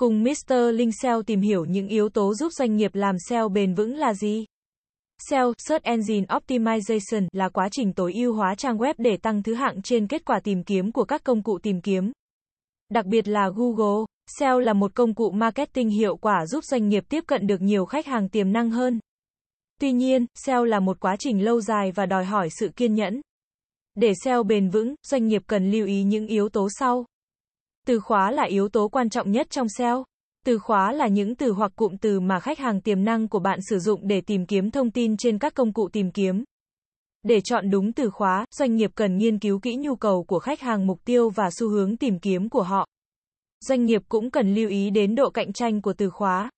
Cùng Mr. Linh SEO tìm hiểu những yếu tố giúp doanh nghiệp làm SEO bền vững là gì? SEO, Search Engine Optimization, là quá trình tối ưu hóa trang web để tăng thứ hạng trên kết quả tìm kiếm của các công cụ tìm kiếm. Đặc biệt là Google, SEO là một công cụ marketing hiệu quả giúp doanh nghiệp tiếp cận được nhiều khách hàng tiềm năng hơn. Tuy nhiên, SEO là một quá trình lâu dài và đòi hỏi sự kiên nhẫn. Để SEO bền vững, doanh nghiệp cần lưu ý những yếu tố sau. Từ khóa là yếu tố quan trọng nhất trong SEO. Từ khóa là những từ hoặc cụm từ mà khách hàng tiềm năng của bạn sử dụng để tìm kiếm thông tin trên các công cụ tìm kiếm. Để chọn đúng từ khóa, doanh nghiệp cần nghiên cứu kỹ nhu cầu của khách hàng mục tiêu và xu hướng tìm kiếm của họ. Doanh nghiệp cũng cần lưu ý đến độ cạnh tranh của từ khóa.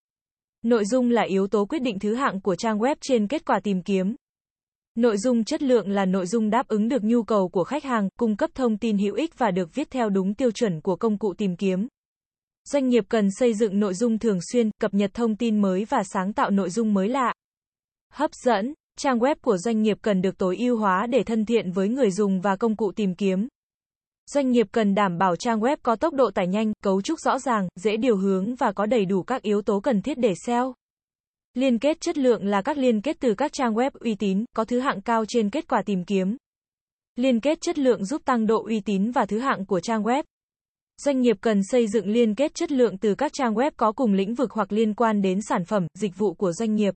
Nội dung là yếu tố quyết định thứ hạng của trang web trên kết quả tìm kiếm. Nội dung chất lượng là nội dung đáp ứng được nhu cầu của khách hàng, cung cấp thông tin hữu ích và được viết theo đúng tiêu chuẩn của công cụ tìm kiếm. Doanh nghiệp cần xây dựng nội dung thường xuyên, cập nhật thông tin mới và sáng tạo nội dung mới lạ. Hấp dẫn, trang web của doanh nghiệp cần được tối ưu hóa để thân thiện với người dùng và công cụ tìm kiếm. Doanh nghiệp cần đảm bảo trang web có tốc độ tải nhanh, cấu trúc rõ ràng, dễ điều hướng và có đầy đủ các yếu tố cần thiết để SEO. Liên kết chất lượng là các liên kết từ các trang web uy tín, có thứ hạng cao trên kết quả tìm kiếm. Liên kết chất lượng giúp tăng độ uy tín và thứ hạng của trang web. Doanh nghiệp cần xây dựng liên kết chất lượng từ các trang web có cùng lĩnh vực hoặc liên quan đến sản phẩm, dịch vụ của doanh nghiệp.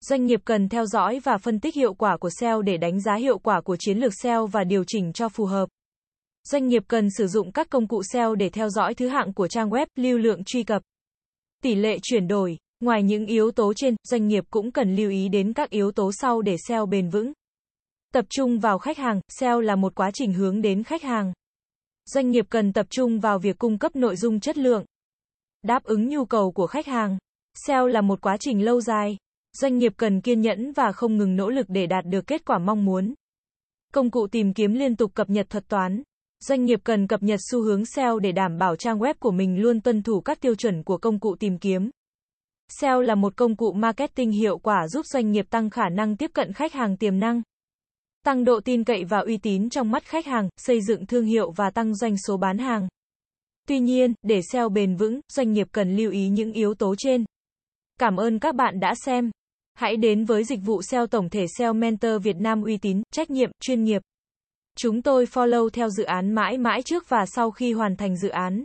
Doanh nghiệp cần theo dõi và phân tích hiệu quả của SEO để đánh giá hiệu quả của chiến lược SEO và điều chỉnh cho phù hợp. Doanh nghiệp cần sử dụng các công cụ SEO để theo dõi thứ hạng của trang web, lưu lượng truy cập, tỷ lệ chuyển đổi. Ngoài những yếu tố trên, doanh nghiệp cũng cần lưu ý đến các yếu tố sau để SEO bền vững. Tập trung vào khách hàng, SEO là một quá trình hướng đến khách hàng. Doanh nghiệp cần tập trung vào việc cung cấp nội dung chất lượng, đáp ứng nhu cầu của khách hàng. SEO là một quá trình lâu dài. Doanh nghiệp cần kiên nhẫn và không ngừng nỗ lực để đạt được kết quả mong muốn. Công cụ tìm kiếm liên tục cập nhật thuật toán. Doanh nghiệp cần cập nhật xu hướng SEO để đảm bảo trang web của mình luôn tuân thủ các tiêu chuẩn của công cụ tìm kiếm. SEO là một công cụ marketing hiệu quả giúp doanh nghiệp tăng khả năng tiếp cận khách hàng tiềm năng, tăng độ tin cậy và uy tín trong mắt khách hàng, xây dựng thương hiệu và tăng doanh số bán hàng. Tuy nhiên, để SEO bền vững, doanh nghiệp cần lưu ý những yếu tố trên. Cảm ơn các bạn đã xem. Hãy đến với dịch vụ SEO tổng thể SEO Mentor Việt Nam uy tín, trách nhiệm, chuyên nghiệp. Chúng tôi follow theo dự án mãi mãi trước và sau khi hoàn thành dự án.